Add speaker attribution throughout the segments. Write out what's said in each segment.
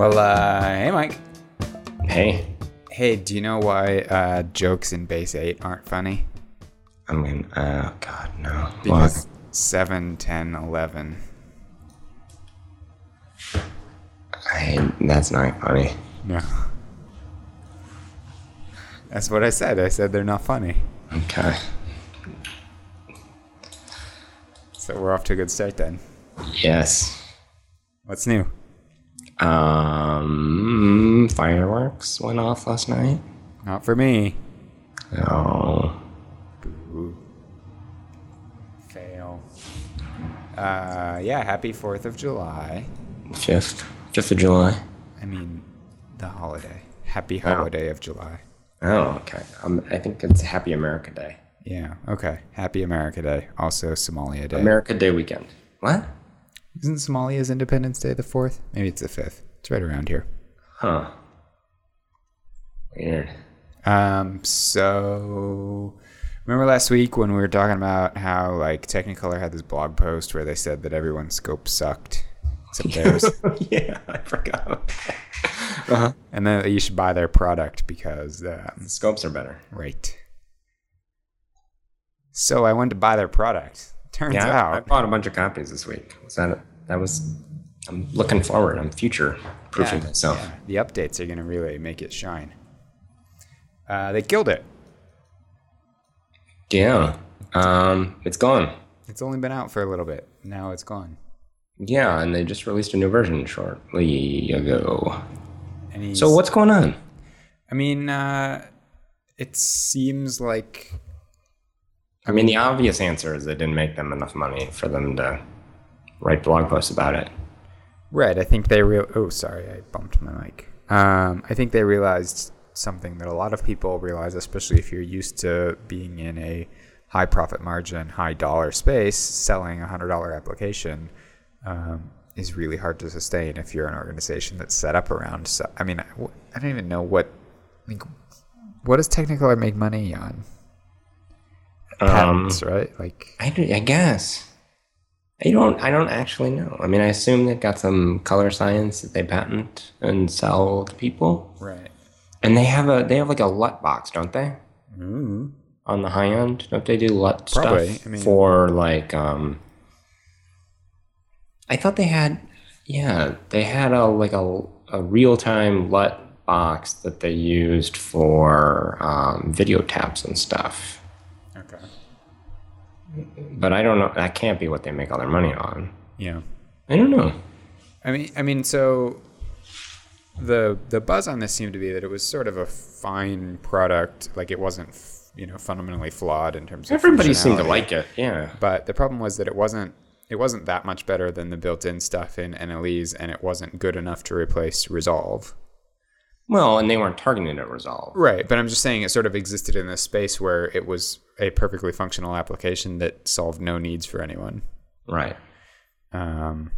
Speaker 1: Well, uh, hey, Mike.
Speaker 2: Hey,
Speaker 1: Hey, do you know why uh, jokes in base 8 aren't funny?
Speaker 2: I mean, oh god, no.
Speaker 1: Because 7, 10, 11.
Speaker 2: I, that's not funny.
Speaker 1: No. That's what I said. I said they're not funny.
Speaker 2: Okay.
Speaker 1: So we're off to a good start then.
Speaker 2: Yes.
Speaker 1: What's new?
Speaker 2: Um, fireworks went off last night.
Speaker 1: Not for me.
Speaker 2: Oh,
Speaker 1: Ooh. Fail. Uh, yeah, happy 4th of July.
Speaker 2: fifth, fifth of July.
Speaker 1: I mean, the holiday. Happy holiday of July.
Speaker 2: Oh, okay. Um, I think it's Happy America Day.
Speaker 1: Yeah, okay. Happy America Day. Also Somalia Day.
Speaker 2: America Day weekend. What?
Speaker 1: Isn't Somalia's Independence Day the 4th? Maybe it's the 5th. It's right around here.
Speaker 2: Huh. Weird.
Speaker 1: Um, so remember last week when we were talking about how like Technicolor had this blog post where they said that everyone's scope sucked except theirs,
Speaker 2: yeah, I forgot. uh-huh.
Speaker 1: and then you should buy their product because um,
Speaker 2: Scopes are better.
Speaker 1: right. So I went to buy their product. Turns
Speaker 2: Yeah, I- I bought a bunch of copies this week. Was that that was? I'm looking forward. I'm future proofing
Speaker 1: Yeah,
Speaker 2: myself.
Speaker 1: yeah, the updates are going to really make it shine. Uh, they killed it.
Speaker 2: Yeah. Um, it's gone.
Speaker 1: It's only been out for a little bit. Now it's gone.
Speaker 2: Yeah, and they just released a new version shortly ago. So what's going on?
Speaker 1: I mean, uh, it seems like
Speaker 2: I mean, the obvious answer is they didn't make them enough money for them to write blog posts about it.
Speaker 1: right. I think they real. Oh, sorry, I bumped my mic. Um, I think they realized something that a lot of people realize, especially if you're used to being in a high profit margin, high dollar space, selling a hundred dollar application. Um, is really hard to sustain if you're an organization that's set up around. So, I mean, I, I don't even know what, like, what does Technicolor make money on?
Speaker 2: Um,
Speaker 1: Patents, right? Like,
Speaker 2: I, do- I guess. I don't. I don't actually know. I mean, I assume they've got some color science that they patent and sell to people,
Speaker 1: right.
Speaker 2: and they have a they have like a LUT box, don't they?
Speaker 1: Mm.
Speaker 2: On the high end, don't they do LUT
Speaker 1: Probably,
Speaker 2: stuff
Speaker 1: I mean-
Speaker 2: for like? um I thought they had. Yeah, they had a like a a real time LUT box that they used for um, video taps and stuff. But I don't know. That can't be what they make all their money on.
Speaker 1: Yeah.
Speaker 2: I don't know.
Speaker 1: I mean, I mean, so the the buzz on this seemed to be that it was sort of a fine product. Like it wasn't, you know, fundamentally flawed in terms of
Speaker 2: Everybody seemed to like it. Yeah.
Speaker 1: But the problem was that it wasn't it wasn't that much better than the built-in stuff in NLEs, and it wasn't good enough to replace Resolve.
Speaker 2: Well, and they weren't targeting at Resolve.
Speaker 1: Right, but I'm just saying it sort of existed in this space where it was a perfectly functional application that solved no needs for anyone.
Speaker 2: Right.
Speaker 1: Um,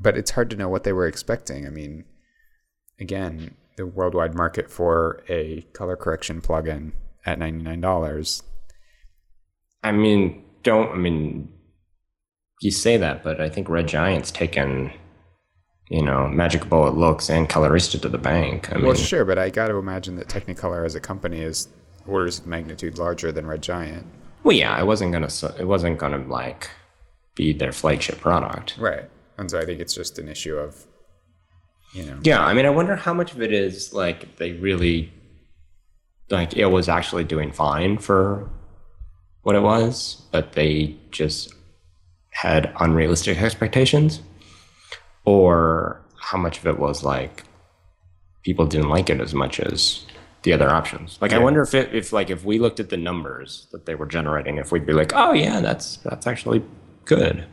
Speaker 1: but it's hard to know what they were expecting. I mean, again, the worldwide market for a color correction plugin at ninety nine dollars.
Speaker 2: I mean, don't. I mean, you say that, but I think Red Giant's taken, you know, Magic Bullet looks and Colorista to the bank. I mean,
Speaker 1: Well, sure, but I got to imagine that Technicolor as a company is orders of magnitude larger than Red Giant.
Speaker 2: well, yeah, it wasn't gonna. It wasn't gonna like be their flagship product.
Speaker 1: Right, and so I think it's just an issue of, you know,
Speaker 2: Yeah, I mean, I wonder how much of it is like they really, like it was actually doing fine for what it was, but they just had unrealistic expectations, or how much of it was like people didn't like it as much as the other options. Like, I wonder if it, if like if we looked at the numbers that they were generating, if we'd be like, oh yeah, that's that's actually good.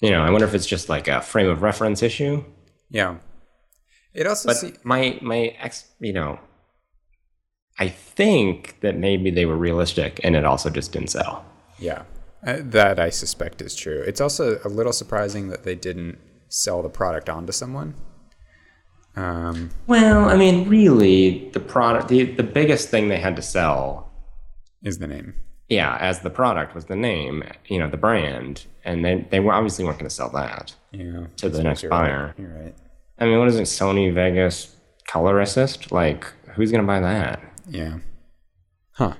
Speaker 2: You know, I wonder if it's just like a frame of reference issue.
Speaker 1: yeah. It also
Speaker 2: But
Speaker 1: se-
Speaker 2: my my ex, you know, I think that maybe they were realistic, and it also just didn't sell.
Speaker 1: Yeah, uh, that I suspect is true. It's also a little surprising that they didn't sell the product onto someone. Um,
Speaker 2: Well, I mean, really, the product, the the biggest thing they had to sell,
Speaker 1: is the name.
Speaker 2: yeah, as the product was the name, you know, the brand, and they they were obviously weren't going to sell that
Speaker 1: Yeah.
Speaker 2: to the next
Speaker 1: you're right.
Speaker 2: buyer.
Speaker 1: You're right.
Speaker 2: I mean, what is it? Sony Vegas Color Assist? Like, who's gonna buy that?
Speaker 1: Yeah. Huh.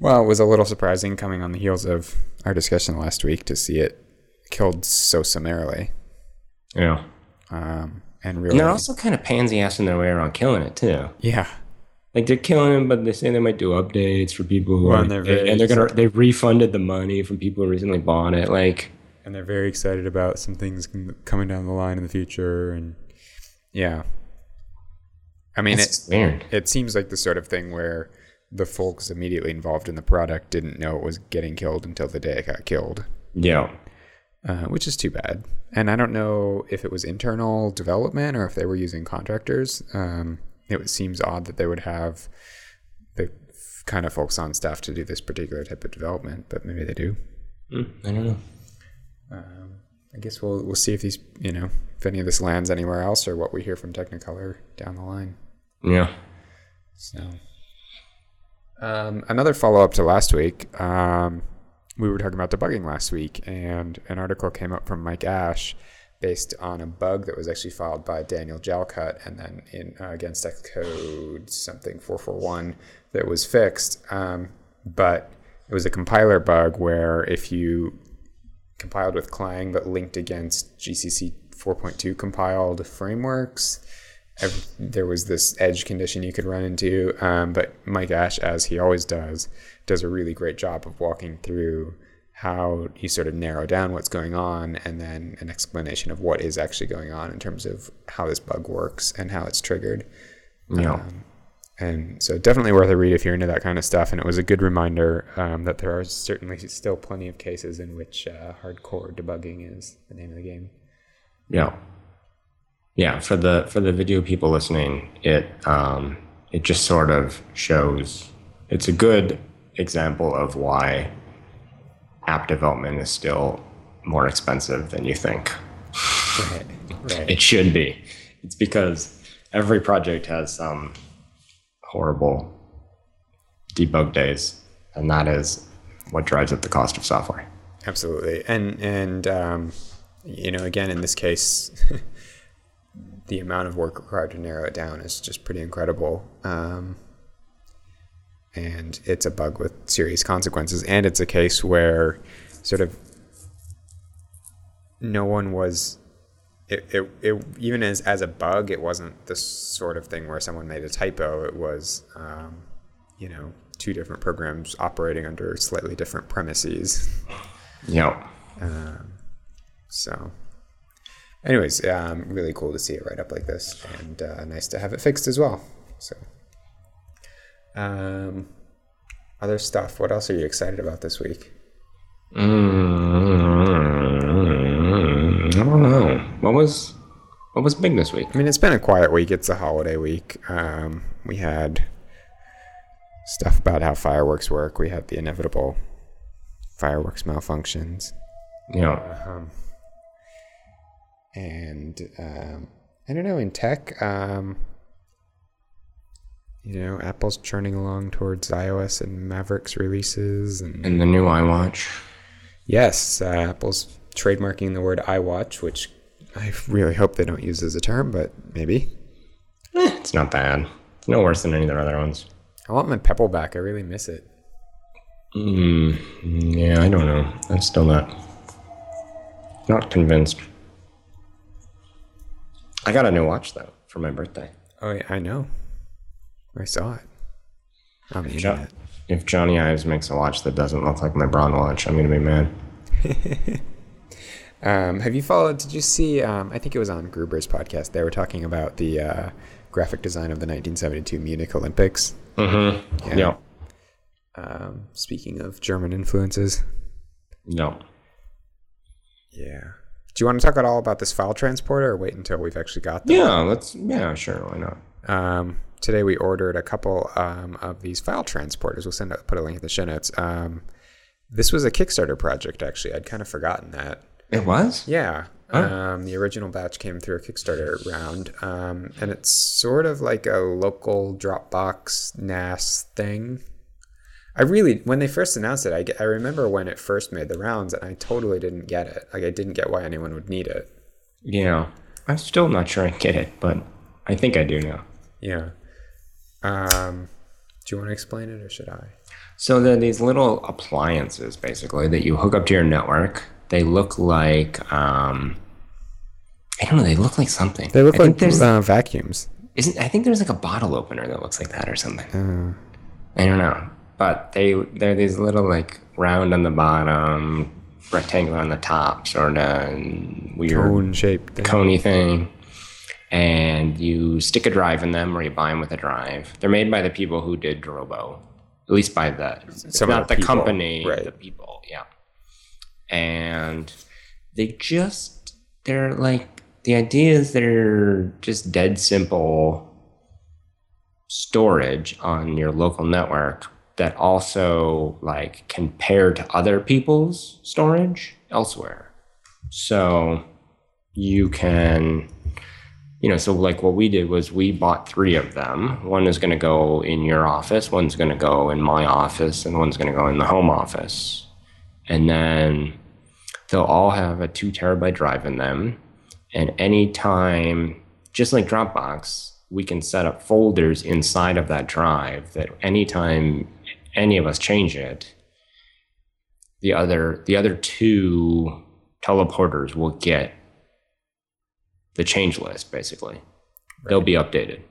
Speaker 1: Well, it was a little surprising coming on the heels of our discussion last week to see it killed so summarily.
Speaker 2: Yeah.
Speaker 1: Um, and
Speaker 2: And
Speaker 1: really,
Speaker 2: they're also kind of pansy assing their way around killing it too.
Speaker 1: yeah,
Speaker 2: Like they're killing it, but they say they might do updates for people who
Speaker 1: Well,
Speaker 2: are,
Speaker 1: and they're very
Speaker 2: and they're gonna they refunded the money from people who recently bought it. Like,
Speaker 1: and they're very excited about some things coming down the line in the future, and yeah. I mean,
Speaker 2: it's
Speaker 1: it
Speaker 2: weird.
Speaker 1: it seems like the sort of thing where the folks immediately involved in the product didn't know it was getting killed until the day it got killed.
Speaker 2: Yeah.
Speaker 1: Uh, which is too bad. And I don't know if it was internal development or if they were using contractors. Um, it seems odd that they would have the kind of folks on staff to do this particular type of development, but maybe they do.
Speaker 2: Mm, I don't know.
Speaker 1: Um, I guess we'll we'll see if these you know if any of this lands anywhere else or what we hear from Technicolor down the line.
Speaker 2: Yeah.
Speaker 1: So, um, another follow up to last week. Um, we were talking about debugging last week, and an article came up from Mike Ash based on a bug that was actually filed by Daniel Jalkut and then in uh, against Xcode something 441 that was fixed. Um, but it was a compiler bug where if you compiled with Clang but linked against GCC 4.2 compiled frameworks, there was this edge condition you could run into. Um, but Mike Ash, as he always does, does a really great job of walking through how you sort of narrow down what's going on and then an explanation of what is actually going on in terms of how this bug works and how it's triggered.
Speaker 2: Yeah.
Speaker 1: Um, and so definitely worth a read if you're into that kind of stuff. And it was a good reminder um, that there are certainly still plenty of cases in which uh, hardcore debugging is the name of the game.
Speaker 2: Yeah. Yeah, for the for the video people listening, it um it just sort of shows it's a good example of why app development is still more expensive than you think.
Speaker 1: Right. Right.
Speaker 2: It should be. It's because every project has some horrible debug days, and that is what drives up the cost of software.
Speaker 1: Absolutely, and and um, you know, again, in this case, the amount of work required to narrow it down is just pretty incredible. Um, and it's a bug with serious consequences, and it's a case where sort of no one was. It, it, it even as as a bug, it wasn't the sort of thing where someone made a typo. It was, um, you know, two different programs operating under slightly different premises.
Speaker 2: Yeah.
Speaker 1: So, anyways, um, really cool to see it right up like this, and uh, nice to have it fixed as well. So, um, other stuff. What else are you excited about this week?
Speaker 2: Mm, I don't know. What was what was big this week?
Speaker 1: I mean, it's been a quiet week. It's a holiday week. Um, we had stuff about how fireworks work. We had the inevitable fireworks malfunctions.
Speaker 2: Yeah.
Speaker 1: Um, and um, I don't know in tech, um, you know, Apple's churning along towards iOS and Mavericks releases, and
Speaker 2: And the new iWatch.
Speaker 1: yes, uh, Apple's trademarking the word iWatch, which I really hope they don't use as a term, but maybe.
Speaker 2: Eh, it's not bad. It's no worse than any of their other ones.
Speaker 1: I want my Pebble back. I really miss it.
Speaker 2: Mm, yeah, I don't know. I'm still not not convinced. I got a new watch though for my birthday.
Speaker 1: Oh, yeah, I know. I saw it on the
Speaker 2: Jo-
Speaker 1: internet.
Speaker 2: if Jony Ives makes a watch that doesn't look like my Braun watch, I'm gonna be mad.
Speaker 1: Um, have you followed? Did you see? Um, I think it was on Gruber's podcast. They were talking about the uh, graphic design of the 1972 Munich Olympics.
Speaker 2: Mm-hmm.
Speaker 1: Yeah.
Speaker 2: Yeah.
Speaker 1: Um, speaking of German influences,
Speaker 2: No.
Speaker 1: yeah. Do you want to talk at all about this file transporter, or wait until we've actually got them?
Speaker 2: Yeah, let's yeah, sure, why not?
Speaker 1: Um, today we ordered a couple um, of these file transporters. We'll send out, put a link in the show notes. Um, this was a Kickstarter project, actually. I'd kind of forgotten that.
Speaker 2: It was?
Speaker 1: Yeah. Um, the original batch came through a Kickstarter round, um, and it's sort of like a local Dropbox NAS thing. I really, when they first announced it, I, I remember when it first made the rounds, and I totally didn't get it. Like, I didn't get why anyone would need it.
Speaker 2: Yeah. I'm still not sure I get it, but I think I do now.
Speaker 1: Yeah. Um, do you want to explain it or should I?
Speaker 2: So there are these little appliances basically that you hook up to your network. They look like um, I don't know. They look like something.
Speaker 1: They look
Speaker 2: I
Speaker 1: like
Speaker 2: there's
Speaker 1: uh, vacuums.
Speaker 2: isn't I think there's like a bottle opener that looks like that or something.
Speaker 1: Uh,
Speaker 2: I don't know, but they they're these little like round on the bottom, rectangular on the top, sort of weird
Speaker 1: cone shaped.
Speaker 2: coney thing. And you stick a drive in them, or you buy them with a drive. They're made by the people who did Drobo, at least by the
Speaker 1: Some
Speaker 2: not
Speaker 1: the
Speaker 2: the,
Speaker 1: people,
Speaker 2: company,
Speaker 1: right.
Speaker 2: the people, yeah. And they just they're like the idea is they're just dead simple storage on your local network that also like can pair to other people's storage elsewhere. So you can you know, so like what we did was we bought three of them. One is going to go in your office, one's going to go in my office, and one's going to go in the home office. And then they'll all have a two terabyte drive in them. And anytime, just like Dropbox, we can set up folders inside of that drive that anytime any of us change it, the other the other two teleporters will get the change list basically. They'll be updated.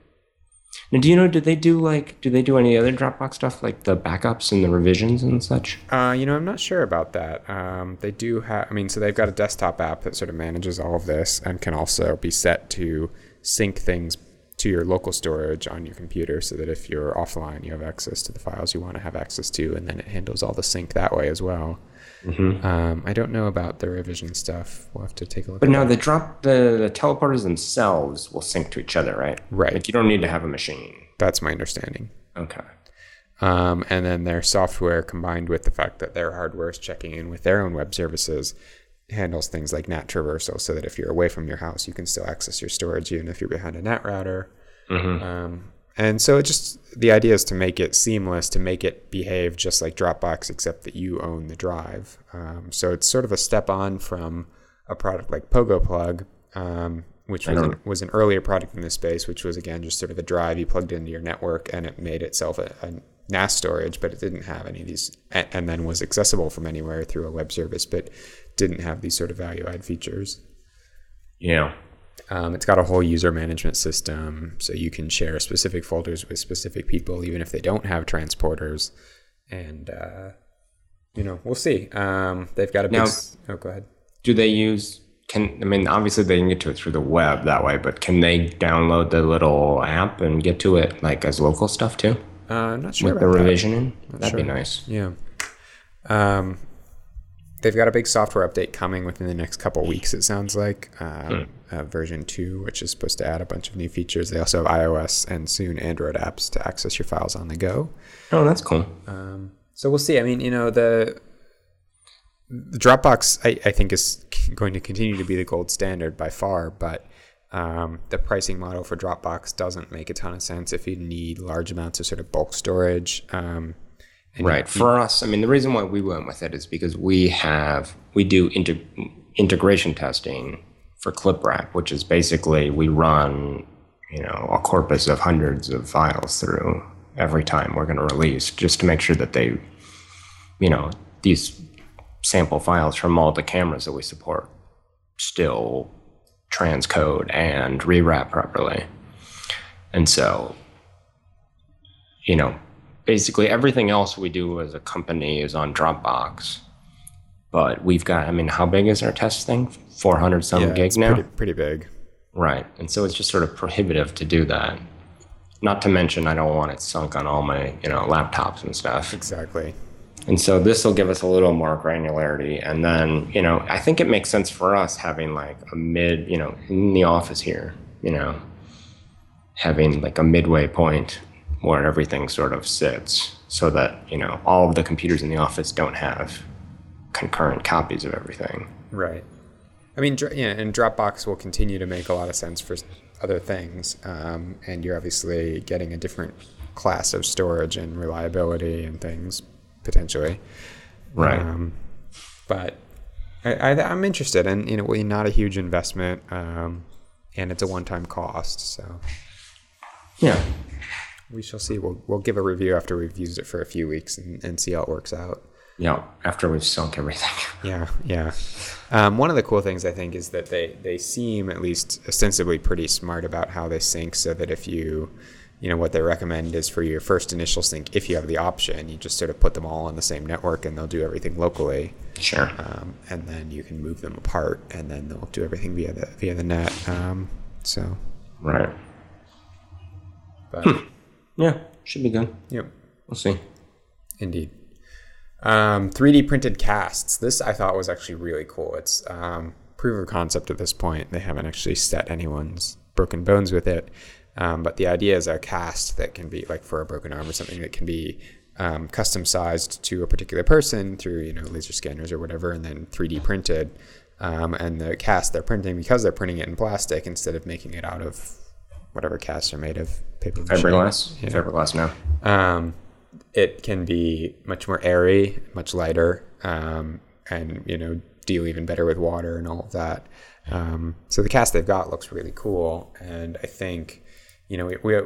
Speaker 2: Now, do you know? Did they do like? Do they do any other Dropbox stuff like the backups and the revisions and such?
Speaker 1: Uh, you know, I'm not sure about that. Um, they do have, I mean, so they've got a desktop app that sort of manages all of this and can also be set to sync things to your local storage on your computer so that if you're offline, you have access to the files you want to have access to, and then it handles all the sync that way as well.
Speaker 2: Mm-hmm.
Speaker 1: Um, I don't know about the revision stuff. We'll have to take a look
Speaker 2: But now
Speaker 1: that.
Speaker 2: the drop the, the teleporters themselves will sync to each other, right?
Speaker 1: Right.
Speaker 2: Like you don't need to have a machine.
Speaker 1: That's my understanding.
Speaker 2: Okay.
Speaker 1: Um, and then their software combined with the fact that their hardware is checking in with their own web services handles things like NAT traversal so that if you're away from your house, you can still access your storage even if you're behind a NAT router. Um, and so it just the idea is to make it seamless, to make it behave just like Dropbox, except that you own the drive. Um, so it's sort of a step on from a product like Pogoplug, um, which was an, was an earlier product in this space, which was again just sort of a drive you plugged into your network and it made itself a, a NAS storage, but it didn't have any of these, and, and then was accessible from anywhere through a web service, but didn't have these sort of value add features.
Speaker 2: Yeah.
Speaker 1: Um, it's got a whole user management system, so you can share specific folders with specific people, even if they don't have transporters. And uh, you know, we'll see. Um, they've got a big.
Speaker 2: Now-
Speaker 1: s- oh, go ahead.
Speaker 2: Do they use? Can I mean obviously they can get to it through the web that way, but can they download the little app and get to it like as local stuff too
Speaker 1: Uh, I'm not sure
Speaker 2: with the
Speaker 1: about that.
Speaker 2: revisioning? That'd be nice.
Speaker 1: Yeah. Um, they've got a big software update coming within the next couple weeks. It sounds like um, uh, version two, which is supposed to add a bunch of new features. They also have iOS and soon Android apps to access your files on the go.
Speaker 2: Oh, that's cool.
Speaker 1: Um, so we'll see. I mean, you know, the, the Dropbox, I, I think, is going to continue to be the gold standard by far, but um, the pricing model for Dropbox doesn't make a ton of sense if you need large amounts of sort of bulk storage. Um, and
Speaker 2: Right. For us, I mean, the reason why we went with it is because we have we do integ- integration testing for ClipWrap, which is basically we run you know a corpus of hundreds of files through every time we're going to release, just to make sure that they, you know, these sample files from all the cameras that we support still transcode and rewrap properly. And so you know, basically everything else we do as a company is on Dropbox. But we've got, I mean, how big is our test thing? 400 some
Speaker 1: yeah,
Speaker 2: gig now?
Speaker 1: pretty, pretty big.
Speaker 2: Right. And so it's just sort of prohibitive to do that. Not to mention, I don't want it sunk on all my, you know, laptops and stuff.
Speaker 1: Exactly.
Speaker 2: And so this will give us a little more granularity. And then, you know, I think it makes sense for us having like a mid, you know, in the office here, you know, having like a midway point where everything sort of sits so that, you know, all of the computers in the office don't have concurrent copies of everything.
Speaker 1: Right. I mean, yeah, and Dropbox will continue to make a lot of sense for other things. Um, and you're obviously getting a different class of storage and reliability and things potentially.
Speaker 2: Right.
Speaker 1: Um, but I, I, I'm interested, and you know, we not a huge investment. Um, and it's a one-time cost. So
Speaker 2: Yeah.
Speaker 1: We shall see. We'll we'll give a review after we've used it for a few weeks and, and see how it works out.
Speaker 2: Yeah. After we've sunk everything.
Speaker 1: Yeah, yeah. Um, one of the cool things I think is that they they seem at least ostensibly pretty smart about how they sync, so that if you, you know, what they recommend is for your first initial sync, if you have the option, you just sort of put them all on the same network, and they'll do everything locally,
Speaker 2: sure.
Speaker 1: um, and then you can move them apart, and then they'll do everything via the via the net. Um, so,
Speaker 2: Right.
Speaker 1: but
Speaker 2: Yeah. Should be good.
Speaker 1: yep.
Speaker 2: We'll see.
Speaker 1: Indeed. Um, 3D printed casts. This I thought was actually really cool. It's um, proof of concept at this point. They haven't actually set anyone's broken bones with it. Um, but the idea is a cast that can be like for a broken arm or something that can be um, custom sized to a particular person through you know laser scanners or whatever, and then 3D printed. Um, and the cast they're printing because they're printing it in plastic instead of making it out of whatever casts are made of paper.
Speaker 2: Fiberglass. Fiberglass now.
Speaker 1: Um, it can be much more airy, much lighter, um, and you know deal even better with water and all of that. Um, so the cast they've got looks really cool, and I think you know we we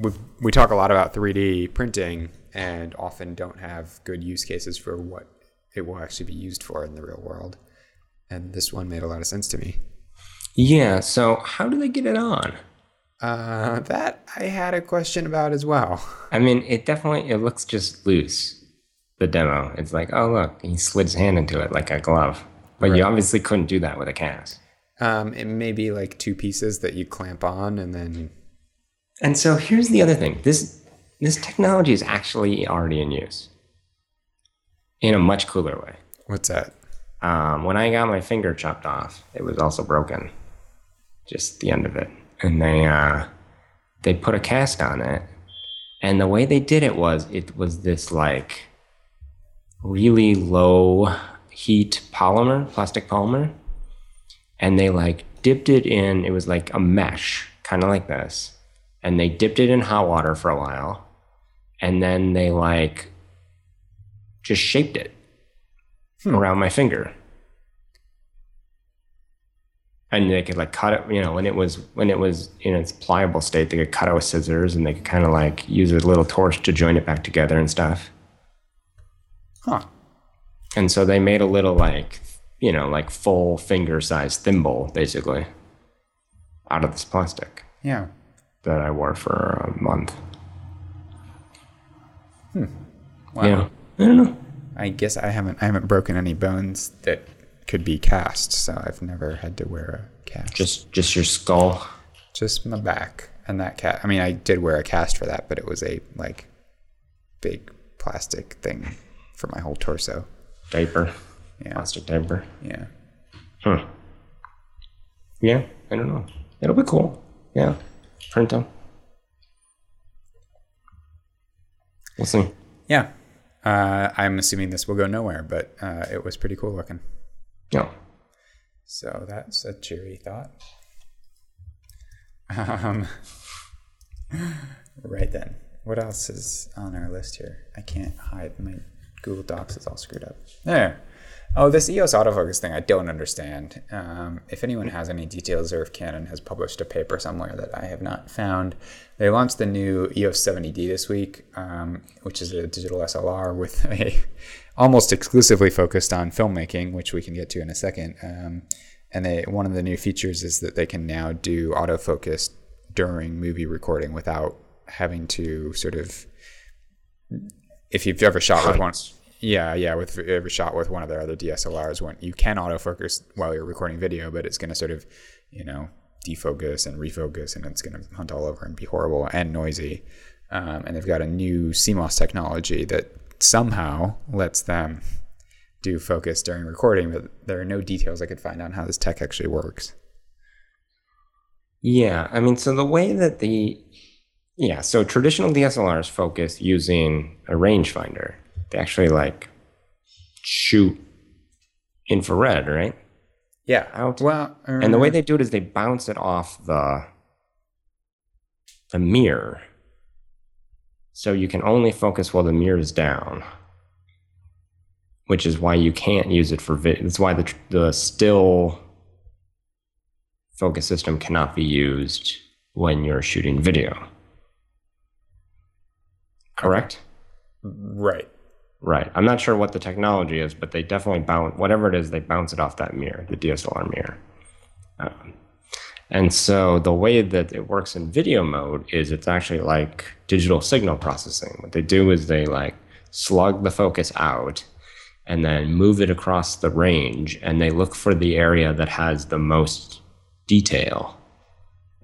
Speaker 1: we, we talk a lot about 3D printing and often don't have good use cases for what it will actually be used for in the real world. And this one made a lot of sense to me.
Speaker 2: Yeah. So how do they get it on?
Speaker 1: Uh, that I had a question about as well.
Speaker 2: I mean, it definitely it looks just loose. The demo. It's like, oh look, he slid his hand into it like a glove. But
Speaker 1: Right.
Speaker 2: you obviously couldn't do that with a cast.
Speaker 1: Um, it may be like two pieces that you clamp on and then
Speaker 2: And so here's the other thing. This this technology is actually already in use. In a much cooler way.
Speaker 1: what's that?
Speaker 2: Um, when I got my finger chopped off, it was also broken. Just the end of it. And they uh they put a cast on it. And the way they did it was it was this like really low heat polymer, plastic polymer. And they like dipped it in, it was like a mesh, kind of like this. And they dipped it in hot water for a while. And then they like just shaped it around my finger. And they could like cut it, you know, when it was when it was in its pliable state, they could cut it with scissors and they could kind of like use a little torch to join it back together and stuff.
Speaker 1: Huh.
Speaker 2: And so they made a little like, you know, like full finger size thimble basically out of this plastic
Speaker 1: Yeah.
Speaker 2: that I wore for a month.
Speaker 1: hmm Wow.
Speaker 2: Yeah. I don't know.
Speaker 1: I guess I haven't I haven't broken any bones that could be cast, so I've never had to wear a cast.
Speaker 2: Just just your skull.
Speaker 1: Just my back and that cat. I mean, I did wear a cast for that, but it was a like big plastic thing for my whole torso.
Speaker 2: Diaper.
Speaker 1: Yeah.
Speaker 2: Plastic diaper.
Speaker 1: Yeah.
Speaker 2: Huh. Yeah, I don't know. It'll be cool. Yeah. Print them. We'll see.
Speaker 1: Yeah. Uh, I'm assuming this will go nowhere, but uh, it was pretty cool looking.
Speaker 2: Yeah.
Speaker 1: So that's a cheery thought. Um, right then, what else is on our list here? I can't hide my Google Docs is all screwed up. There. Oh, this EOS autofocus thing I don't understand. Um, if anyone has any details or if Canon has published a paper somewhere that I have not found, they launched the new EOS 70D this week, um, which is a digital SLR with a almost exclusively focused on filmmaking, which we can get to in a second. Um, and they one of the new features is that they can now do autofocus during movie recording without having to sort of if you've ever shot with one. Yeah yeah with ever shot with one of their other DSLRs when you can autofocus while you're recording video but it's going to sort of you know defocus and refocus and it's going to hunt all over and be horrible and noisy um, and they've got a new CMOS technology that somehow lets them do focus during recording but there are no details I could find on how this tech actually works
Speaker 2: Yeah, I mean, so the way that the yeah, so traditional DSLRs focus using a rangefinder. They actually like shoot infrared, right?
Speaker 1: yeah
Speaker 2: Out.
Speaker 1: well
Speaker 2: And the way
Speaker 1: uh,
Speaker 2: they do it is they bounce it off the the mirror. So you can only focus while the mirror is down. Which is why you can't use it for vid. That's why the the still focus system cannot be used when you're shooting video. Correct?
Speaker 1: Right.
Speaker 2: Right. I'm not sure what the technology is, but they definitely bounce whatever it is. They bounce it off that mirror, the DSLR mirror. Um, and so the way that it works in video mode is it's actually like digital signal processing. What they do is they like slug the focus out and then move it across the range and they look for the area that has the most detail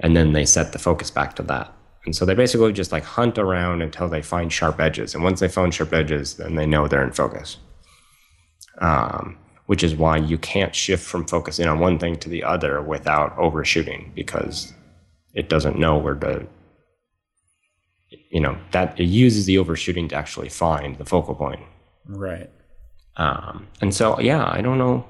Speaker 2: and then they set the focus back to that. And so they basically just like hunt around until they find sharp edges. And once they find sharp edges, then they know they're in focus. Um, which is why you can't shift from focusing on one thing to the other without overshooting because it doesn't know where to you know that it uses the overshooting to actually find the focal point
Speaker 1: Right.
Speaker 2: um, and so yeah i don't know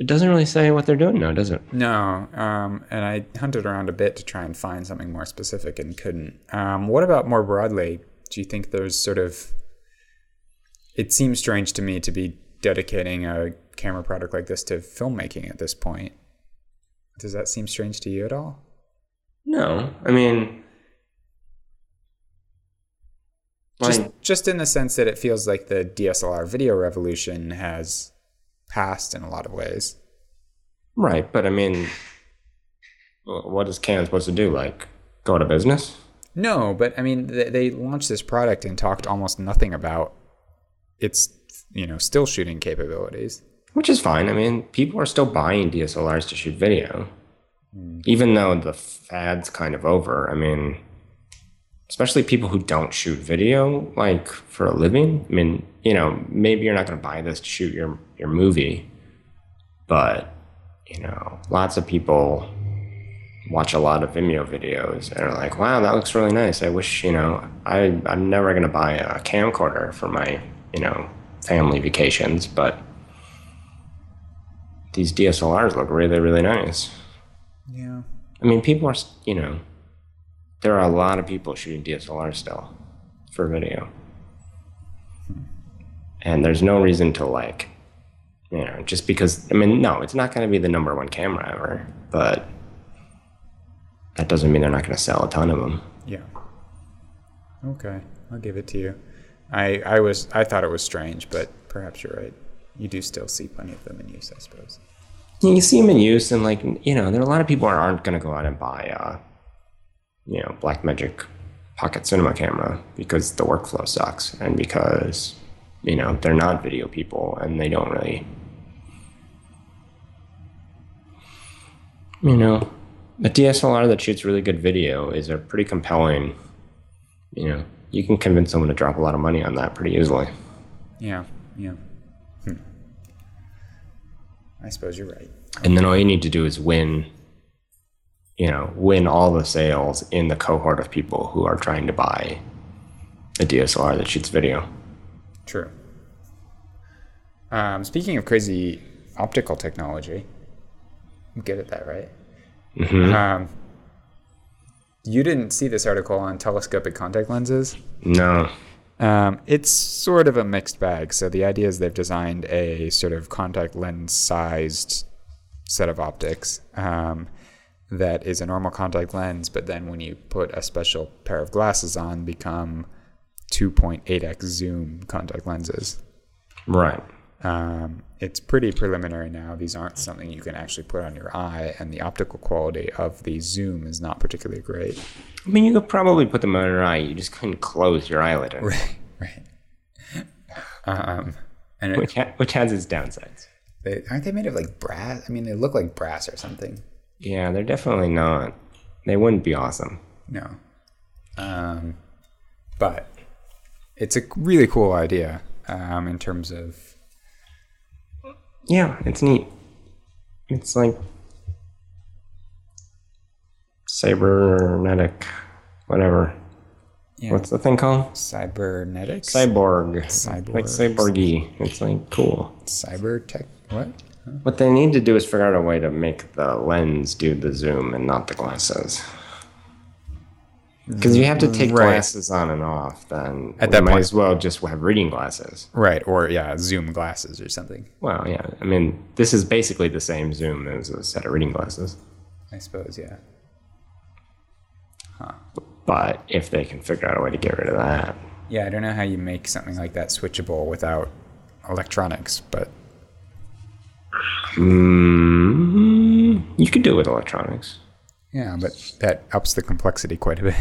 Speaker 2: it doesn't really say what they're doing now does it
Speaker 1: No, um, and I hunted around a bit to try and find something more specific and couldn't. Um, what about more broadly? Do you think there's sort of. It seems strange to me to be dedicating a camera product like this to filmmaking at this point. Does that seem strange to you at all?
Speaker 2: no i mean
Speaker 1: Just, just in the sense that it feels like the DSLR video revolution has passed in a lot of ways.
Speaker 2: right but i mean what is canon supposed to do like go out of business
Speaker 1: No, but I mean, they, they launched this product and talked almost nothing about its, you know, still shooting capabilities.
Speaker 2: which is fine. I mean, people are still buying DSLRs to shoot video, hmm. even though the fad's kind of over. I mean, especially people who don't shoot video like for a living. I mean, you know, maybe you're not going to buy this to shoot your your movie, but you know, lots of people watch a lot of Vimeo videos and are like, "Wow, that looks really nice. I wish, you know, I I'm never going to buy a camcorder for my, you know, family vacations, but these DSLRs look really, really nice.
Speaker 1: Yeah.
Speaker 2: I mean, people are, you know, there are a lot of people shooting DSLR still for video. And there's no reason to like, you know, just because, I mean, no, it's not going to be the number one camera ever, but that doesn't mean they're not going to sell a ton of them.
Speaker 1: Yeah. Okay, I'll give it to you. I I was I thought it was strange, but perhaps you're right. You do still see plenty of them in use, I suppose.
Speaker 2: You see them in use, and like, you know, there are a lot of people who aren't going to go out and buy, uh, you know, Blackmagic Pocket Cinema camera because the workflow sucks and because, you know, they're not video people and they don't really, you know, a DSLR that shoots really good video is a pretty compelling, you know, you can convince someone to drop a lot of money on that pretty easily.
Speaker 1: Yeah, yeah. Hmm. I suppose you're right.
Speaker 2: and then all you need to do is win you know win all the sales in the cohort of people who are trying to buy a DSLR that shoots video.
Speaker 1: True. Um, speaking of crazy optical technology, I'm good at that, right? Um, you didn't see this article on telescopic contact lenses.
Speaker 2: No.
Speaker 1: Um, it's sort of a mixed bag. So the idea is they've designed a sort of contact lens sized set of optics um, that is a normal contact lens, but then when you put a special pair of glasses on, become 2.8x zoom contact lenses.
Speaker 2: Right.
Speaker 1: Um, it's pretty preliminary now. These aren't something you can actually put on your eye, and the optical quality of the zoom is not particularly great.
Speaker 2: I mean, you could probably put them on your eye. You just couldn't close your eyelid,
Speaker 1: Right, right. Um, and it,
Speaker 2: which ha- which has its downsides.
Speaker 1: They, aren't they made of like brass? I mean, they look like brass or something.
Speaker 2: Yeah, they're definitely not. They wouldn't be awesome.
Speaker 1: No. Um, but it's a really cool idea um, in terms of
Speaker 2: Yeah, it's neat. It's like cybernetic, whatever.
Speaker 1: yeah,
Speaker 2: What's the thing called?
Speaker 1: cybernetics,
Speaker 2: Cyborg.
Speaker 1: Cyborg.
Speaker 2: Like cyborgy. It's like cool.
Speaker 1: cyber tech. What?
Speaker 2: What they need to do is figure out a way to make the lens do the zoom and not the glasses. Because you have to take
Speaker 1: Right.
Speaker 2: glasses on and off, then
Speaker 1: At that
Speaker 2: might
Speaker 1: point-
Speaker 2: as well just have reading glasses.
Speaker 1: Right, or yeah, zoom glasses or something.
Speaker 2: Well, yeah. I mean, this is basically the same zoom as a set of reading glasses.
Speaker 1: I suppose, yeah.
Speaker 2: But if they can figure out a way to get rid of that,
Speaker 1: Yeah, I don't know how you make something like that switchable without electronics, but
Speaker 2: mm, you could do it with electronics.
Speaker 1: yeah, but that ups the complexity quite a bit.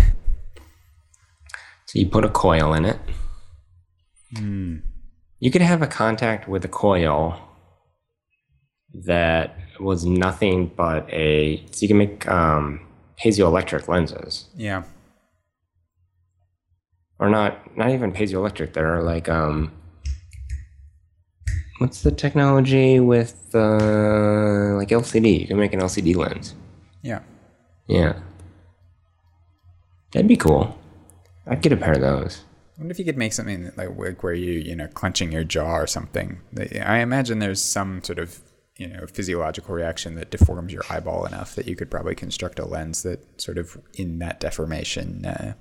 Speaker 2: So you put a coil in it. You could have a contact with a coil that was nothing but a. So you can make um, piezoelectric lenses,
Speaker 1: Yeah.
Speaker 2: or not. Not even piezoelectric. They're like um. What's the technology with uh, like LCD? You can make an LCD lens.
Speaker 1: Yeah.
Speaker 2: Yeah. That'd be cool. I'd get a pair of those.
Speaker 1: I wonder if you could make something like where- you you know clenching your jaw or something. I imagine there's some sort of you know physiological reaction that deforms your eyeball enough that you could probably construct a lens that sort of in that deformation uh,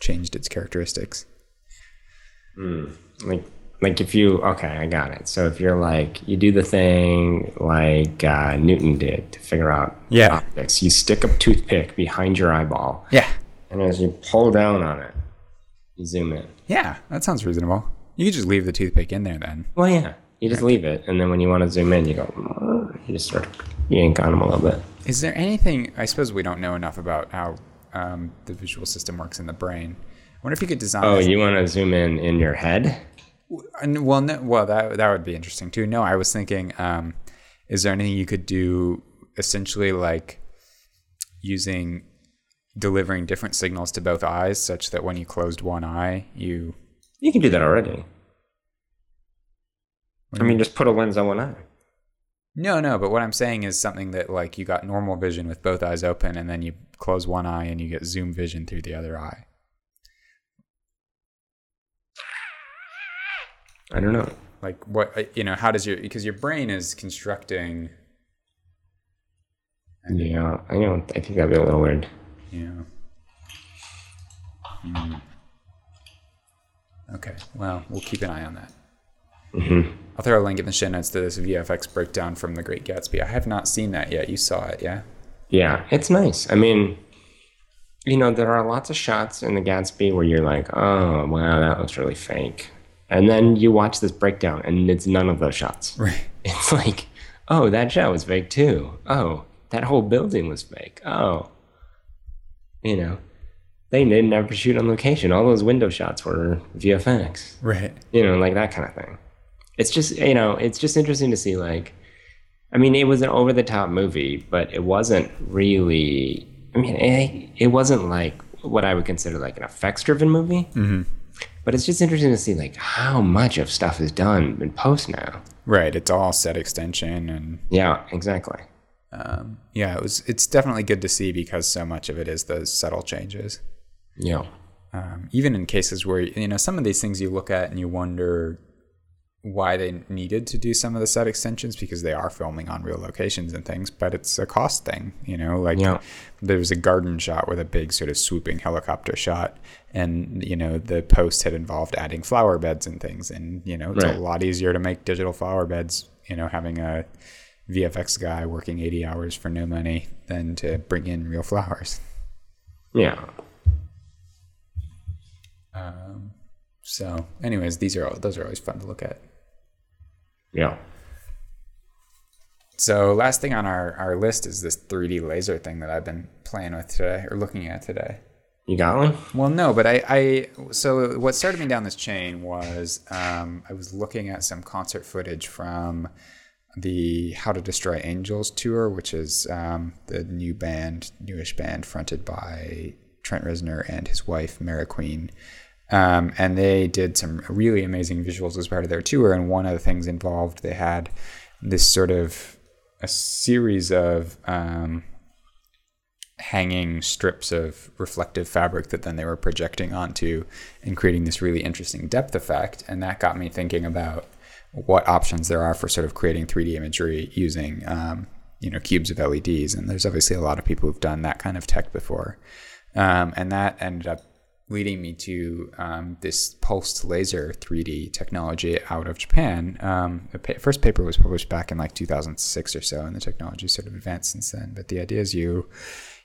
Speaker 1: changed its characteristics.
Speaker 2: Like like if you okay, I got it. So if you're like you do the thing like uh, Newton did to figure out
Speaker 1: Yeah.
Speaker 2: optics, you stick a toothpick behind your eyeball,
Speaker 1: Yeah.
Speaker 2: and as you pull down on it, you zoom in.
Speaker 1: Yeah, that sounds reasonable. You could just leave the toothpick in there then.
Speaker 2: Well, yeah, you just leave it, and then when you want to zoom in, you go. You just start yank on them a little bit.
Speaker 1: Is there anything? I suppose we don't know enough about how um, the visual system works in the brain. I wonder if you could design.
Speaker 2: Oh, you want to zoom in in your head?
Speaker 1: And- well, no, well, that that would be interesting too. No, I was thinking, um, is there anything you could do, essentially like using delivering different signals to both eyes, such that when you closed one eye, you
Speaker 2: You can do that already. I mean, just put a lens on one eye.
Speaker 1: no, no. But what I'm saying is something that like you got normal vision with both eyes open, and then you close one eye and you get zoom vision through the other eye.
Speaker 2: I don't know.
Speaker 1: like what uh, you know how does your because your brain is constructing
Speaker 2: Yeah, I know. I think that'd be a little weird.
Speaker 1: Yeah. Hmm. okay well we'll keep an eye on that i'll throw a link in the show notes to this vfx breakdown from the great gatsby i have not seen that yet you saw it yeah
Speaker 2: Yeah, it's nice. I mean, you know, there are lots of shots in the Gatsby where you're like, oh, wow, that looks really fake. And then you watch this breakdown and it's none of those shots.
Speaker 1: right
Speaker 2: It's like, oh, that shot was fake too. Oh, that whole building was fake. Oh, you know, they didn't ever shoot on location. All those window shots were VFX.
Speaker 1: right
Speaker 2: you know, like that kind of thing. It's just, you know, it's just interesting to see, like, I mean, it was an over the top movie, but it wasn't really, I mean, it, it wasn't like what I would consider like an effects driven movie. Mm-hmm. But it's just interesting to see, like, how much of stuff is done in post now.
Speaker 1: right it's all set extension and
Speaker 2: Yeah, exactly.
Speaker 1: um, yeah it was it's definitely good to see because so much of it is those subtle changes
Speaker 2: Yeah.
Speaker 1: um, even in cases where you know some of these things you look at and you wonder why they needed to do some of the set extensions because they are filming on real locations and things but it's a cost thing you know like
Speaker 2: Yeah.
Speaker 1: there was a garden shot with a big sort of swooping helicopter shot and you know the post had involved adding flower beds and things and you know it's
Speaker 2: Right.
Speaker 1: a lot easier to make digital flower beds you know having a vfx guy working 80 hours for no money than to bring in real flowers
Speaker 2: Yeah.
Speaker 1: Um, so anyways these are all those are always fun to look at
Speaker 2: Yeah.
Speaker 1: So last thing on our, our list is this 3D laser thing that I've been playing with today or looking at today.
Speaker 2: You got one?
Speaker 1: Well, no, but I, I so what started me down this chain was um, I was looking at some concert footage from the How to Destroy Angels tour, which is um, the new band, newish band fronted by Trent Reznor and his wife Mariqueen. Um, and they did some really amazing visuals as part of their tour. And one of the things involved, they had this sort of a series of um, hanging strips of reflective fabric that then they were projecting onto and creating this really interesting depth effect. And that got me thinking about what options there are for sort of creating 3D imagery using, um, you know, cubes of LEDs. And there's obviously a lot of people who've done that kind of tech before. Um, and that ended up leading me to um, this pulsed laser 3D technology out of Japan. Um, the pa- first paper was published back in like 2006 or so, and the technology sort of advanced since then. But the idea is you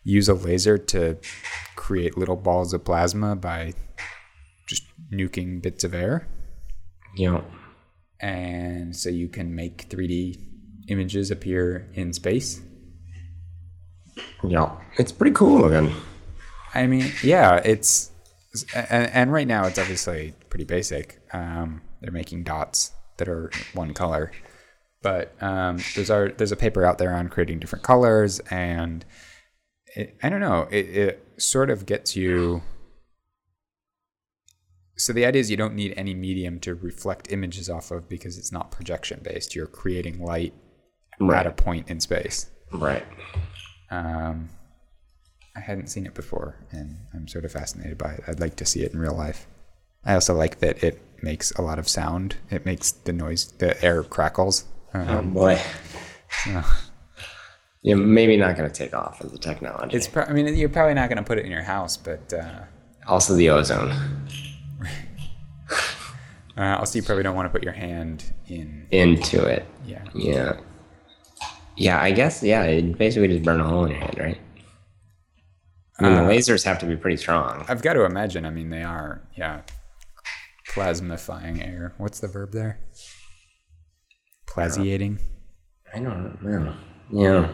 Speaker 1: use a laser to create little balls of plasma by just nuking bits of air.
Speaker 2: Yeah.
Speaker 1: And so you can make 3D images appear in space.
Speaker 2: Yeah. It's pretty cool looking.
Speaker 1: I mean, yeah, it's and, and right now it's obviously pretty basic. Um, they're making dots that are one color, but um, there's our there's a paper out there on creating different colors, and it, I don't know, it, it sort of gets you. So the idea is you don't need any medium to reflect images off of because it's not projection based. You're creating light at a point in space.
Speaker 2: Right.
Speaker 1: Um, I hadn't seen it before, and I'm sort of fascinated by it. I'd like to see it in real life. I also like that it makes a lot of sound. It makes the noise, the air crackles.
Speaker 2: Oh
Speaker 1: Um,
Speaker 2: boy.
Speaker 1: so
Speaker 2: Yeah, maybe not going to take off as a technology.
Speaker 1: it's. Pro- I mean, you're probably not going to put it in your house, but uh,
Speaker 2: also the ozone
Speaker 1: uh, also you probably don't want to put your hand in.
Speaker 2: into it.
Speaker 1: Yeah.
Speaker 2: Yeah. Yeah, I guess. Yeah, it basically just burn a hole in your hand, right? I mean,
Speaker 1: Uh,
Speaker 2: the lasers have to be pretty strong.
Speaker 1: I've got to imagine. I mean, they are. Yeah. Plasmifying air. What's the verb there? Plasiating.
Speaker 2: I don't know. Yeah.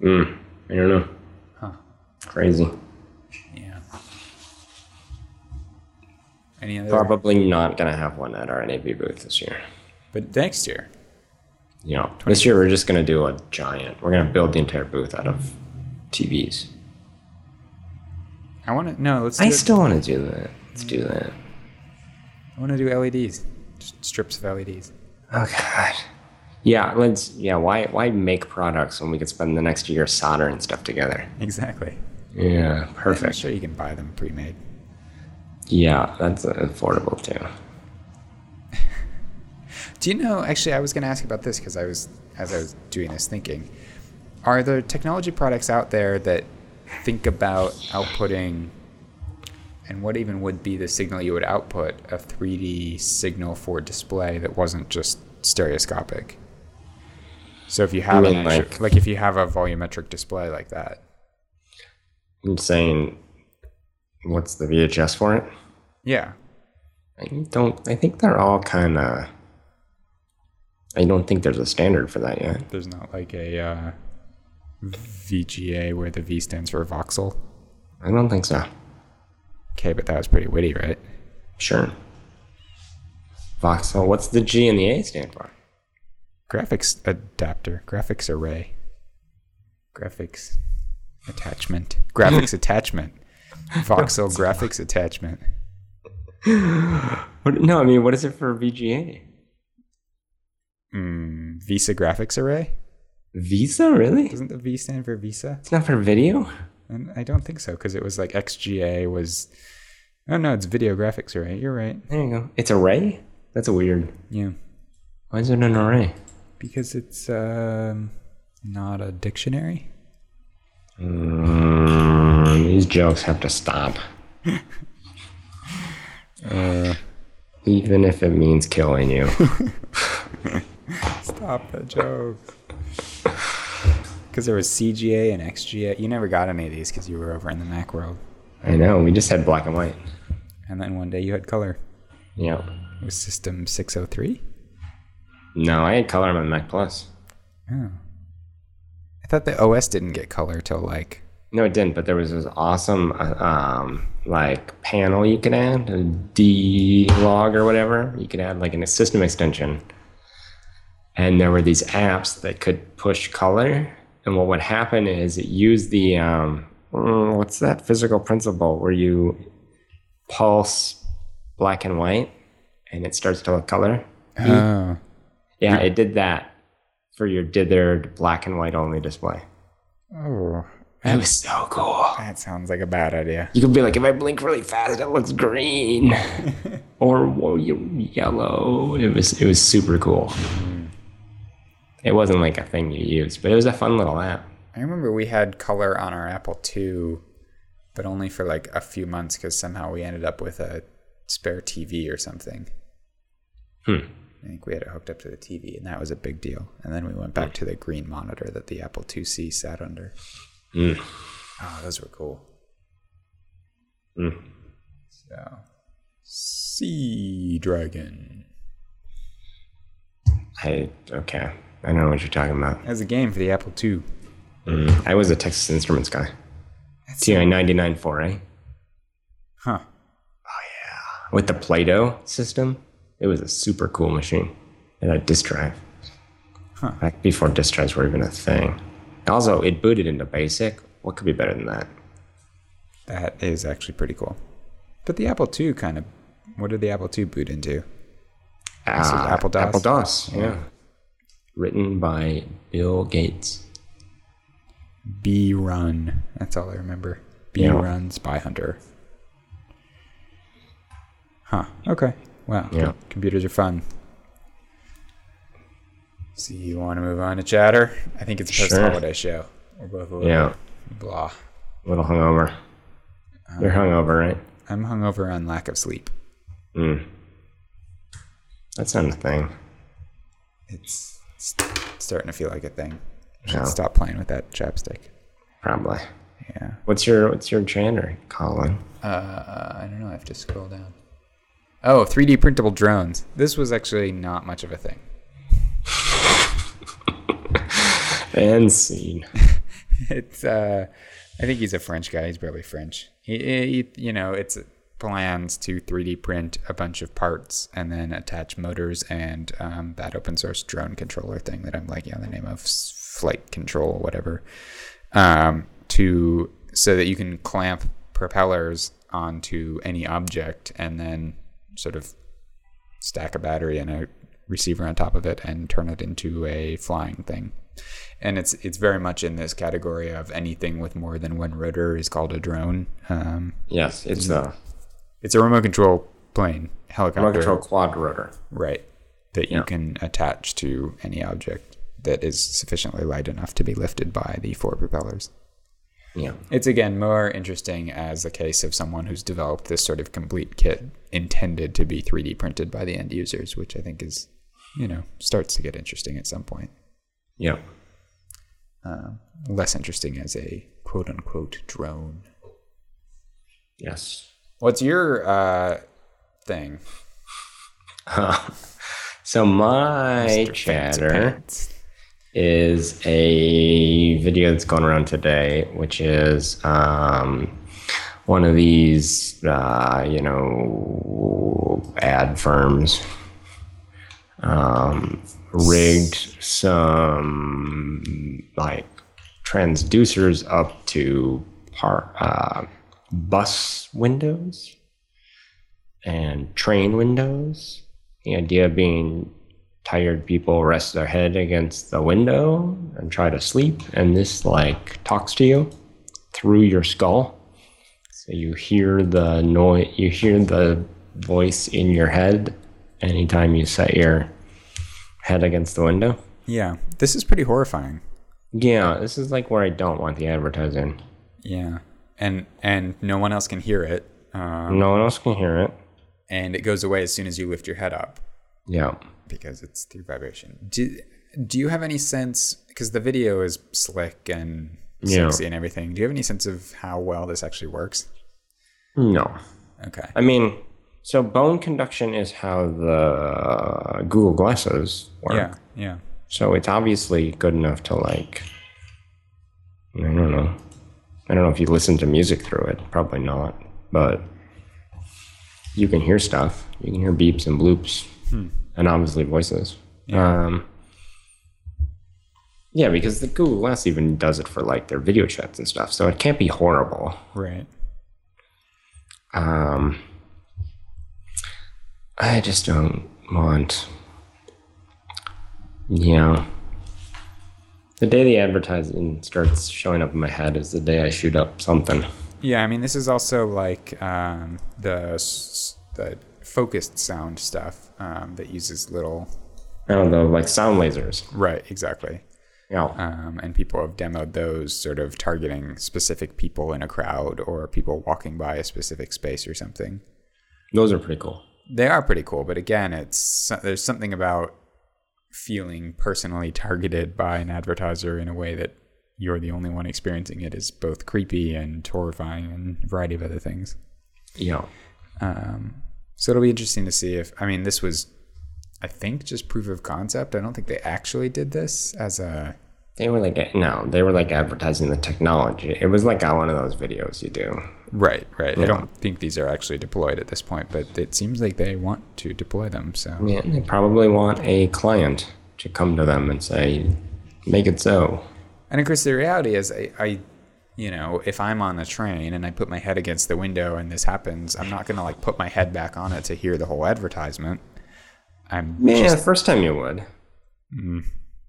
Speaker 2: Mm, I don't know.
Speaker 1: Huh.
Speaker 2: Crazy.
Speaker 1: Yeah. Any other?
Speaker 2: Probably not gonna have one at our NAB booth this year.
Speaker 1: But next year.
Speaker 2: You know, this year we're just gonna do a giant. We're gonna build the entire booth out of TVs.
Speaker 1: I want to no. Let's. Do
Speaker 2: I still want to do that. Let's do that.
Speaker 1: I want to do LEDs. Just strips of LEDs.
Speaker 2: Oh God. Yeah, let's. Yeah, why why make products when we could spend the next year soldering stuff together?
Speaker 1: Exactly.
Speaker 2: Yeah,
Speaker 1: I'm
Speaker 2: perfect.
Speaker 1: sure you can buy them pre-made.
Speaker 2: Yeah, that's affordable too.
Speaker 1: Do you know? Actually, I was going to ask about this because I was, as I was doing this, thinking: Are there technology products out there that think about outputting, and what even would be the signal you would output a 3D signal for display that wasn't just stereoscopic? So if you have
Speaker 2: mean
Speaker 1: actual-
Speaker 2: like-
Speaker 1: like if you have a volumetric display like that,
Speaker 2: I'm saying, what's the VHS for it?
Speaker 1: yeah,
Speaker 2: I don't. I think they're all kind of. I don't think there's a standard for that yet.
Speaker 1: there's not like a uh, VGA where the V stands for voxel.
Speaker 2: I don't think so.
Speaker 1: Okay, but that was pretty witty, right?
Speaker 2: Sure. Voxel. What's the G and the A stand for?
Speaker 1: Graphics adapter, graphics array, graphics attachment, graphics attachment, voxel graphics attachment.
Speaker 2: What, no, I mean, what is it for VGA?
Speaker 1: Mm, VESA graphics array?
Speaker 2: VESA, really?
Speaker 1: Doesn't the V stand for VESA?
Speaker 2: It's not for video.
Speaker 1: And I don't think so because it was like XGA was. Oh no, it's video graphics array. You're right.
Speaker 2: There you go. It's array. That's a weird.
Speaker 1: Yeah,
Speaker 2: Why is it an array?
Speaker 1: Because it's um, not a dictionary.
Speaker 2: Mm, these jokes have to stop.
Speaker 1: Uh,
Speaker 2: Even if it means killing you.
Speaker 1: Stop the joke. Because there was CGA and XGA. You never got any of these because you were over in the Mac world.
Speaker 2: I know. We just had black and white.
Speaker 1: And then one day you had color.
Speaker 2: Yeah.
Speaker 1: It was System 603.
Speaker 2: No, I had color on my Mac Plus.
Speaker 1: Oh. I thought the OS didn't get color till like.
Speaker 2: No, it didn't. But there was this awesome, uh, um, like panel you could add, a D log or whatever. You could add like a system extension, and there were these apps that could push color. And what would happen is it used the um, mm, what's that physical principle where you pulse black and white, and it starts to look color.
Speaker 1: Oh.
Speaker 2: Yeah, it did that for your dithered black and white only display.
Speaker 1: Oh.
Speaker 2: that was so cool.
Speaker 1: That sounds like a bad idea.
Speaker 2: You could be like, if I blink really fast, it looks green, or yellow. It was it was super cool. It wasn't like a thing you used, but it was a fun little app.
Speaker 1: I remember we had color on our Apple II but only for like a few months because somehow we ended up with a spare TV or something.
Speaker 2: Hmm.
Speaker 1: I think we had it hooked up to the TV, and that was a big deal. And then we went back to the green monitor that the Apple IIc sat under.
Speaker 2: Mm.
Speaker 1: Oh, those were cool.
Speaker 2: Mm.
Speaker 1: So, Sea Dragon.
Speaker 2: I okay. I don't know what you're talking about.
Speaker 1: As a game for the Apple II.
Speaker 2: Mm. I was a Texas Instruments guy. TI 99 4A
Speaker 1: Huh. Oh yeah.
Speaker 2: With the Play-Doh system. It was a super cool machine. It had a disk drive.
Speaker 1: Huh.
Speaker 2: Back before disk drives were even a thing. Also, it booted into BASIC. What could be better than that?
Speaker 1: That is actually pretty cool. But the Apple II kind of. What did the Apple II boot into?
Speaker 2: Ah,
Speaker 1: Apple DOS?
Speaker 2: Apple DOS, yeah. Written by Bill Gates.
Speaker 1: B Run. That's all I remember. B
Speaker 2: Yeah.
Speaker 1: Run Spy Hunter. Huh. Okay. Wow.
Speaker 2: Yeah.
Speaker 1: Computers are fun. So you want to move on to chatter? I think it's a post-holiday show. We're both a little
Speaker 2: Yeah.
Speaker 1: blah.
Speaker 2: A little hungover. You're hungover, right?
Speaker 1: I'm hungover on lack of sleep.
Speaker 2: Mm. That's not a thing.
Speaker 1: It's, starting to feel like a thing.
Speaker 2: Yeah.
Speaker 1: stop playing with that chapstick.
Speaker 2: Probably.
Speaker 1: Yeah.
Speaker 2: What's your What's your chatter, Colin?
Speaker 1: Uh, I don't know. I have to scroll down. Oh, 3D printable drones. This was actually not much of a thing.
Speaker 2: And scene.
Speaker 1: It's uh, I think he's a French guy. He's barely French. He, he you know, it's plans to 3D print a bunch of parts and then attach motors and um, that open source drone controller thing that I'm blanking on the name of, flight control, whatever, um, to so that you can clamp propellers onto any object and then sort of stack a battery and a receiver on top of it and turn it into a flying thing. And it's it's very much in this category of anything with more than one rotor is called a drone. Um,
Speaker 2: Yes, it's the
Speaker 1: it's a remote control plane helicopter,
Speaker 2: remote control quad rotor.
Speaker 1: right? That you can attach to any object that is sufficiently light enough to be lifted by the four propellers.
Speaker 2: Yeah.
Speaker 1: It's again more interesting as the case of someone who's developed this sort of complete kit intended to be 3D printed by the end users, which I think is, you know, starts to get interesting at some point.
Speaker 2: Yeah.
Speaker 1: Uh, less interesting as a quote unquote drone.
Speaker 2: Yes.
Speaker 1: What's your uh, thing?
Speaker 2: So my
Speaker 1: Mr.
Speaker 2: Chatter? Is a video that's going around today, which is um, one of these, uh, you know, ad firms um, rigged some like transducers up to par- uh, bus windows and train windows. The idea being tired people rest their head against the window and try to sleep, and this like talks to you through your skull. So you hear the noise, you hear the voice in your head anytime you set your head against the window.
Speaker 1: Yeah, this is pretty horrifying.
Speaker 2: Yeah, this is like where I don't want the advertising.
Speaker 1: Yeah, and and no one else can hear it, um,
Speaker 2: No one else can hear it.
Speaker 1: and it goes away as soon as you lift your head up.
Speaker 2: Yeah.
Speaker 1: Because it's through vibration. Do do you have any sense because the video is slick and
Speaker 2: Yeah.
Speaker 1: sexy and everything? Do you have any sense of how well this actually works?
Speaker 2: No.
Speaker 1: Okay.
Speaker 2: I mean, so bone conduction is how the Google Glasses work.
Speaker 1: Yeah. Yeah.
Speaker 2: So it's obviously good enough to like. I don't know. I don't know if you listen to music through it. Probably not. But you can hear stuff. You can hear beeps and bloops, hmm. And obviously voices. Um, yeah, because the Google Glass even does it for like their video chats and stuff. So it can't be horrible.
Speaker 1: Right.
Speaker 2: Um, I just don't want. Yeah. The day the advertising starts showing up in my head is the day I shoot up something.
Speaker 1: Yeah. I mean, this is also like um, the the focused sound stuff um, that uses little.
Speaker 2: I don't know, like sound lasers.
Speaker 1: Right. Exactly.
Speaker 2: Yeah.
Speaker 1: um, and people have demoed those sort of targeting specific people in a crowd or people walking by a specific space or something.
Speaker 2: Those are pretty cool.
Speaker 1: They are pretty cool, but again, it's there's something about feeling personally targeted by an advertiser in a way that you're the only one experiencing it is both creepy and horrifying and a variety of other things.
Speaker 2: Yeah.
Speaker 1: Um, so it'll be interesting to see if I mean this was, I think, just proof of concept. I don't think they actually did this as a
Speaker 2: They were like no, they were like advertising the technology. It was like one of those videos you do.
Speaker 1: right, right. I don't think these are actually deployed at this point, but it seems like they want to deploy them. So
Speaker 2: Yeah, they probably want a client to come to them and say, "Make it so."
Speaker 1: And of course, the reality is, I, I, you know, if I'm on the train and I put my head against the window and this happens, I'm not gonna like put my head back on it to hear the whole advertisement. I'm
Speaker 2: Man,
Speaker 1: just
Speaker 2: the first time you would, mm.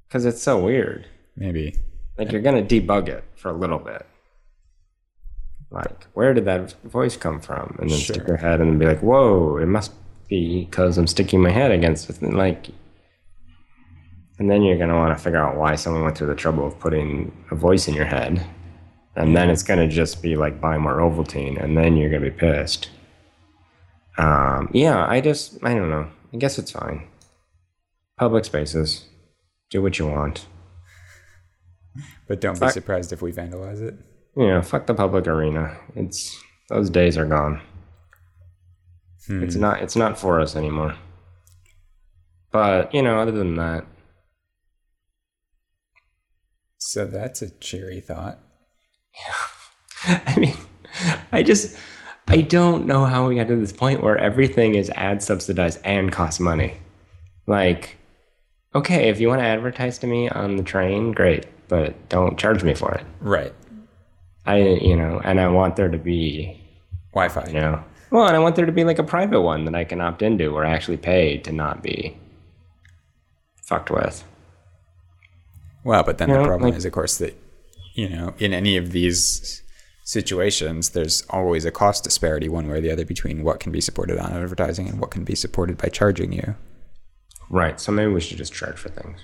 Speaker 2: because it's so weird.
Speaker 1: maybe
Speaker 2: Like you're gonna debug it for a little bit. Like, where did that voice come from? And then stick your head and be like, "Whoa, it must be because I'm sticking my head against it." And like, and then you're gonna want to figure out why someone went through the trouble of putting a voice in your head, and then it's gonna just be like buy more Ovaltine, and then you're gonna be pissed. Um, yeah, I just, I don't know. I guess it's fine. Public spaces, do what you want.
Speaker 1: but don't be surprised if we vandalize it.
Speaker 2: Yeah, fuck the public arena. It's those days are gone. It's not it's not for us anymore. But, you know, other than that,
Speaker 1: So that's a cheery thought.
Speaker 2: I mean, I just I don't know how we got to this point where everything is ad subsidized and costs money. Like, okay, if you want to advertise to me on the train, great, but don't charge me for it.
Speaker 1: Right.
Speaker 2: I, you know, and I want there to be
Speaker 1: Wi-Fi.
Speaker 2: You know? Well, and I want there to be like a private one that I can opt into where I actually pay to not be fucked with.
Speaker 1: Well, but then
Speaker 2: You
Speaker 1: the
Speaker 2: know,
Speaker 1: problem
Speaker 2: like-
Speaker 1: is, of course, that you know, in any of these situations, there's always a cost disparity, one way or the other, between what can be supported on advertising and what can be supported by charging you.
Speaker 2: Right. So maybe we should just charge for things.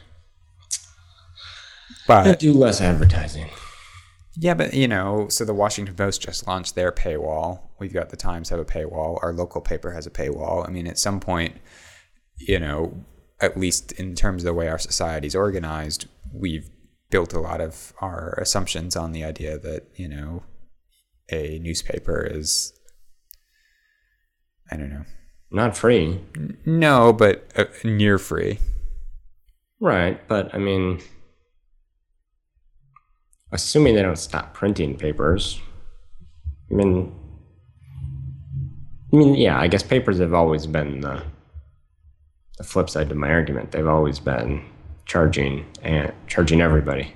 Speaker 1: But
Speaker 2: Do less advertising.
Speaker 1: yeah, but you know, so the Washington Post just launched their paywall. We've got the Times have a paywall. Our local paper has a paywall. I mean, at some point, you know, at least in terms of the way our society is organized, we've built a lot of our assumptions on the idea that you know a newspaper is I don't know.
Speaker 2: Not free.
Speaker 1: No, but uh, near free.
Speaker 2: Right. But I mean, assuming they don't stop printing papers, I mean, I mean, yeah, I guess papers have always been the, the flip side to my argument. They've always been charging and charging everybody.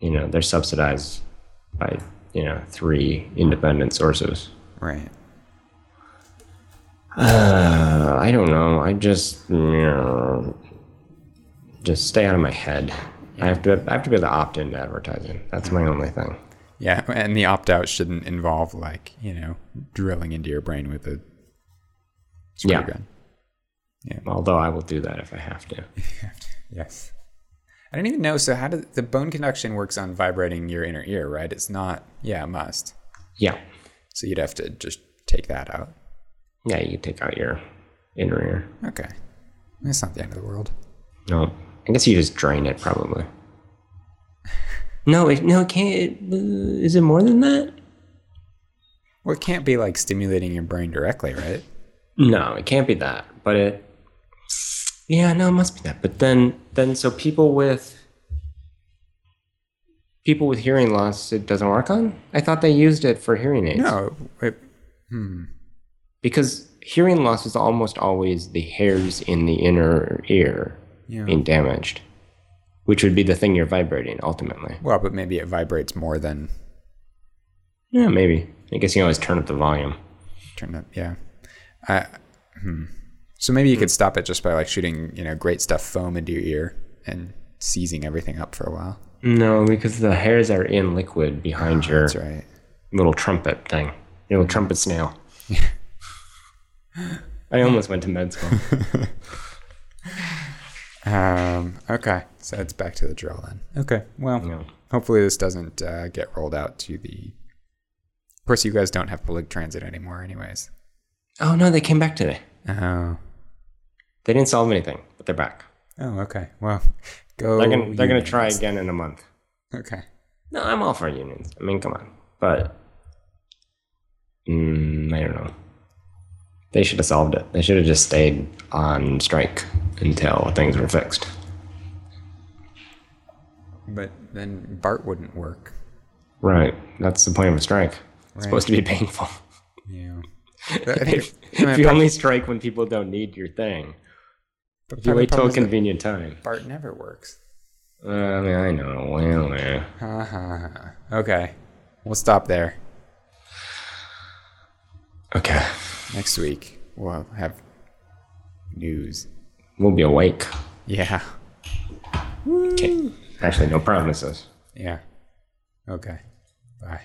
Speaker 2: You know, they're subsidized by you know three independent sources.
Speaker 1: Right.
Speaker 2: Uh, I don't know. I just you know, just stay out of my head. I have to I have to be able to opt into advertising. That's my only thing.
Speaker 1: Yeah, and the opt out shouldn't involve like, you know, drilling into your brain with a screw
Speaker 2: Yeah.
Speaker 1: gun.
Speaker 2: Although I will do that if I have to.
Speaker 1: Yes. I don't even know. So, how does the bone conduction works on vibrating your inner ear, right? It's not, yeah, it must.
Speaker 2: Yeah.
Speaker 1: So, you'd have to just take that out.
Speaker 2: Yeah, you take out your inner ear.
Speaker 1: Okay. That's not the end of the world.
Speaker 2: No, I guess you just drain it probably. No, it, no, it can't. uh, Is it more than that?
Speaker 1: Well, it can't be like stimulating your brain directly, right?
Speaker 2: No, it can't be that. But it. Yeah, no, it must be that. But then, then so people with people with hearing loss, it doesn't work on. I thought they used it for hearing aids.
Speaker 1: No. It,
Speaker 2: because hearing loss is almost always the hairs in the inner ear
Speaker 1: Yeah.
Speaker 2: being damaged, which would be the thing you're vibrating ultimately.
Speaker 1: well, but maybe it vibrates more than
Speaker 2: Yeah, maybe. I guess you always turn up the volume.
Speaker 1: turn up. Yeah. I, hmm. So maybe you could stop it just by like shooting, you know, great stuff foam into your ear and seizing everything up for a while.
Speaker 2: No, because the hairs are in liquid behind your
Speaker 1: That's right.
Speaker 2: little trumpet thing, your little trumpet snail. I almost went to med school.
Speaker 1: Um, okay. So it's back to the drill then. Okay. Well,
Speaker 2: Yeah.
Speaker 1: hopefully this doesn't uh, get rolled out to the. Of course, you guys don't have public transit anymore, anyways.
Speaker 2: Oh no, they came back today.
Speaker 1: Oh.
Speaker 2: They didn't solve anything, but they're back.
Speaker 1: Oh, okay. Well, go.
Speaker 2: They're gonna they're gonna try again in a month.
Speaker 1: Okay.
Speaker 2: No, I'm all for unions. I mean, come on, but mm, I don't know. They should have solved it. They should have just stayed on strike until things were fixed.
Speaker 1: But then BART wouldn't work.
Speaker 2: Right. That's the point of a strike. It's supposed to be painful.
Speaker 1: Yeah. But I think-
Speaker 2: if, if you only strike when people don't need your thing, if you wait till a
Speaker 1: problem is that
Speaker 2: convenient time.
Speaker 1: BART never works.
Speaker 2: Uh, I mean, I know. Well,
Speaker 1: ha, ha. Okay. We'll stop there.
Speaker 2: Okay.
Speaker 1: Next week, we'll have news.
Speaker 2: We'll be awake.
Speaker 1: Yeah.
Speaker 2: Okay. Actually, no promises.
Speaker 1: Yeah. Okay. Bye.